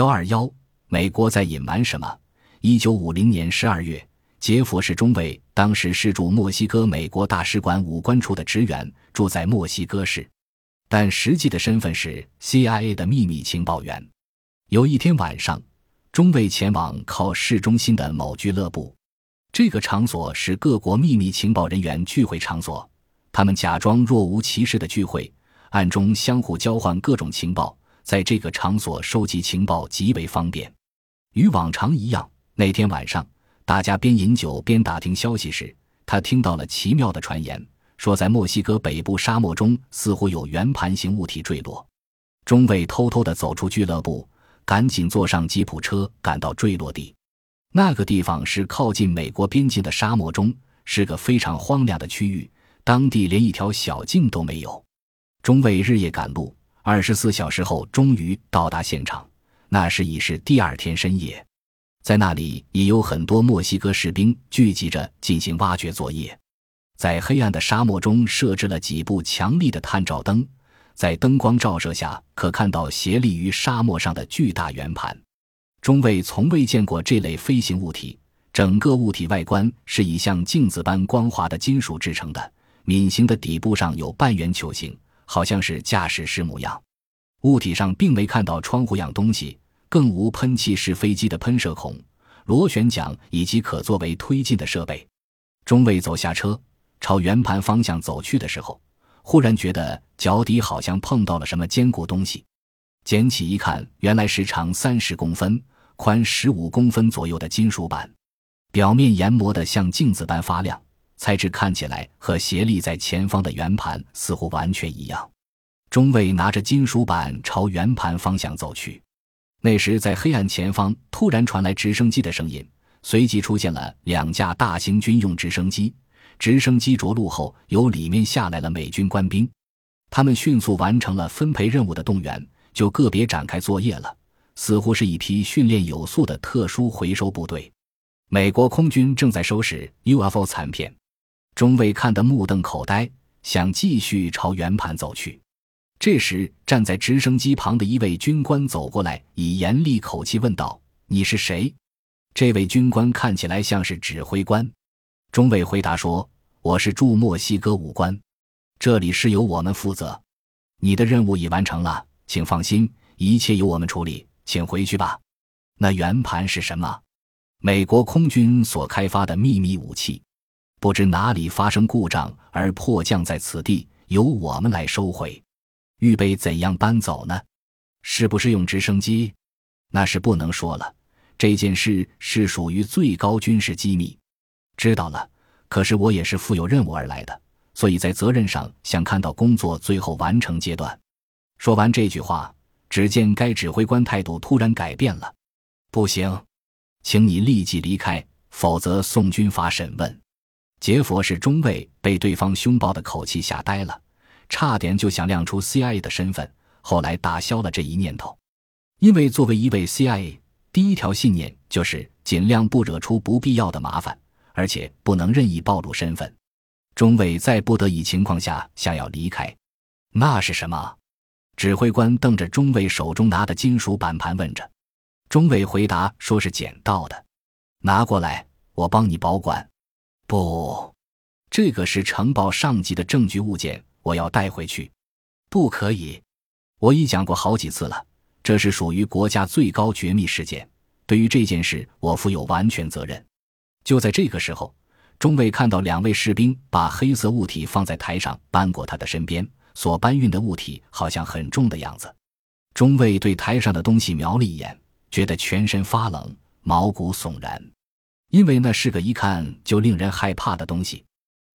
幺二幺，美国在隐瞒什么？一九五零年十二月，杰佛士中尉当时是驻墨西哥美国大使馆武官处的职员，住在墨西哥市，但实际的身份是 CIA 的秘密情报员。有一天晚上，中尉前往靠市中心的某俱乐部，这个场所是各国秘密情报人员聚会场所，他们假装若无其事的聚会，暗中相互交换各种情报。在这个场所收集情报极为方便。与往常一样，那天晚上，大家边饮酒边打听消息时，他听到了奇妙的传言，说在墨西哥北部沙漠中似乎有圆盘形物体坠落。中尉偷偷地走出俱乐部，赶紧坐上吉普车赶到坠落地。那个地方是靠近美国边境的沙漠中，是个非常荒凉的区域，当地连一条小径都没有。中尉日夜赶路。二十四小时后，终于到达现场。那时已是第二天深夜，在那里已有很多墨西哥士兵聚集着进行挖掘作业。在黑暗的沙漠中设置了几部强力的探照灯，在灯光照射下，可看到斜立于沙漠上的巨大圆盘。中尉从未见过这类飞行物体，整个物体外观是以像镜子般光滑的金属制成的，楔形的底部上有半圆球形。好像是驾驶室模样，物体上并没看到窗户样东西，更无喷气式飞机的喷射孔、螺旋桨以及可作为推进的设备。中尉走下车，朝圆盘方向走去的时候，忽然觉得脚底好像碰到了什么坚固东西，捡起一看，原来是长三十公分、宽十五公分左右的金属板，表面研磨得像镜子般发亮。材质看起来和斜立在前方的圆盘似乎完全一样。中尉拿着金属板朝圆盘方向走去。那时，在黑暗前方突然传来直升机的声音，随即出现了两架大型军用直升机。直升机着陆后，由里面下来了美军官兵，他们迅速完成了分配任务的动员，就个别展开作业了，似乎是一批训练有素的特殊回收部队。美国空军正在收拾 UFO 残片。中尉看得目瞪口呆，想继续朝圆盘走去。这时，站在直升机旁的一位军官走过来，以严厉口气问道：“你是谁？”这位军官看起来像是指挥官。中尉回答说：“我是驻墨西哥武官，这里是由我们负责。你的任务已完成了，请放心，一切由我们处理，请回去吧。”那圆盘是什么？美国空军所开发的秘密武器。不知哪里发生故障而迫降在此地，由我们来收回。预备怎样搬走呢？是不是用直升机？那是不能说了。这件事是属于最高军事机密。知道了。可是我也是负有任务而来的，所以在责任上想看到工作最后完成阶段。说完这句话，只见该指挥官态度突然改变了。不行，请你立即离开，否则送军法审问。杰佛是中尉，被对方凶暴的口气吓呆了，差点就想亮出 CIA 的身份。后来打消了这一念头，因为作为一位 CIA，第一条信念就是尽量不惹出不必要的麻烦，而且不能任意暴露身份。中尉在不得已情况下想要离开，那是什么？指挥官瞪着中尉手中拿的金属板盘问着。中尉回答说是捡到的，拿过来，我帮你保管。不，这个是呈报上级的证据物件，我要带回去。不可以，我已讲过好几次了，这是属于国家最高绝密事件，对于这件事我负有完全责任。就在这个时候，中尉看到两位士兵把黑色物体放在台上，搬过他的身边，所搬运的物体好像很重的样子。中尉对台上的东西瞄了一眼，觉得全身发冷，毛骨悚然。因为那是个一看就令人害怕的东西，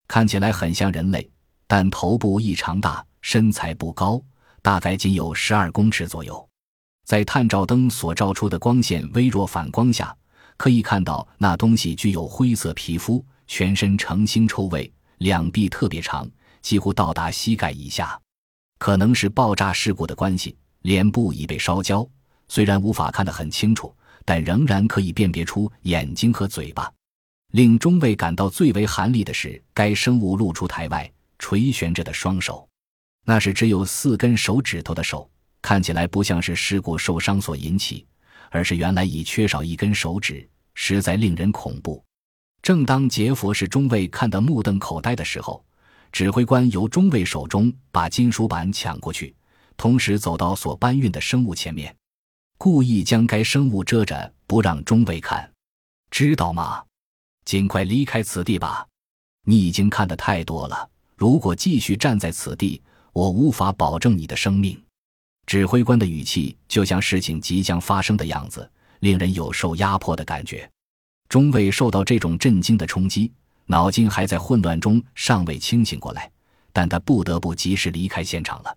看起来很像人类，但头部异常大，身材不高，大概仅有十二公尺左右。在探照灯所照出的光线微弱反光下，可以看到那东西具有灰色皮肤，全身呈腥臭味，两臂特别长，几乎到达膝盖以下。可能是爆炸事故的关系，脸部已被烧焦，虽然无法看得很清楚。但仍然可以辨别出眼睛和嘴巴。令中尉感到最为寒栗的是，该生物露出台外垂悬着的双手，那是只有四根手指头的手，看起来不像是事故受伤所引起，而是原来已缺少一根手指，实在令人恐怖。正当杰佛士中尉看得目瞪口呆的时候，指挥官由中尉手中把金属板抢过去，同时走到所搬运的生物前面，故意将该生物遮着，不让中尉看。知道吗？尽快离开此地吧！你已经看得太多了。如果继续站在此地，我无法保证你的生命。指挥官的语气就像事情即将发生的样子，令人有受压迫的感觉。中尉受到这种震惊的冲击，脑筋还在混乱中，尚未清醒过来，但他不得不及时离开现场了。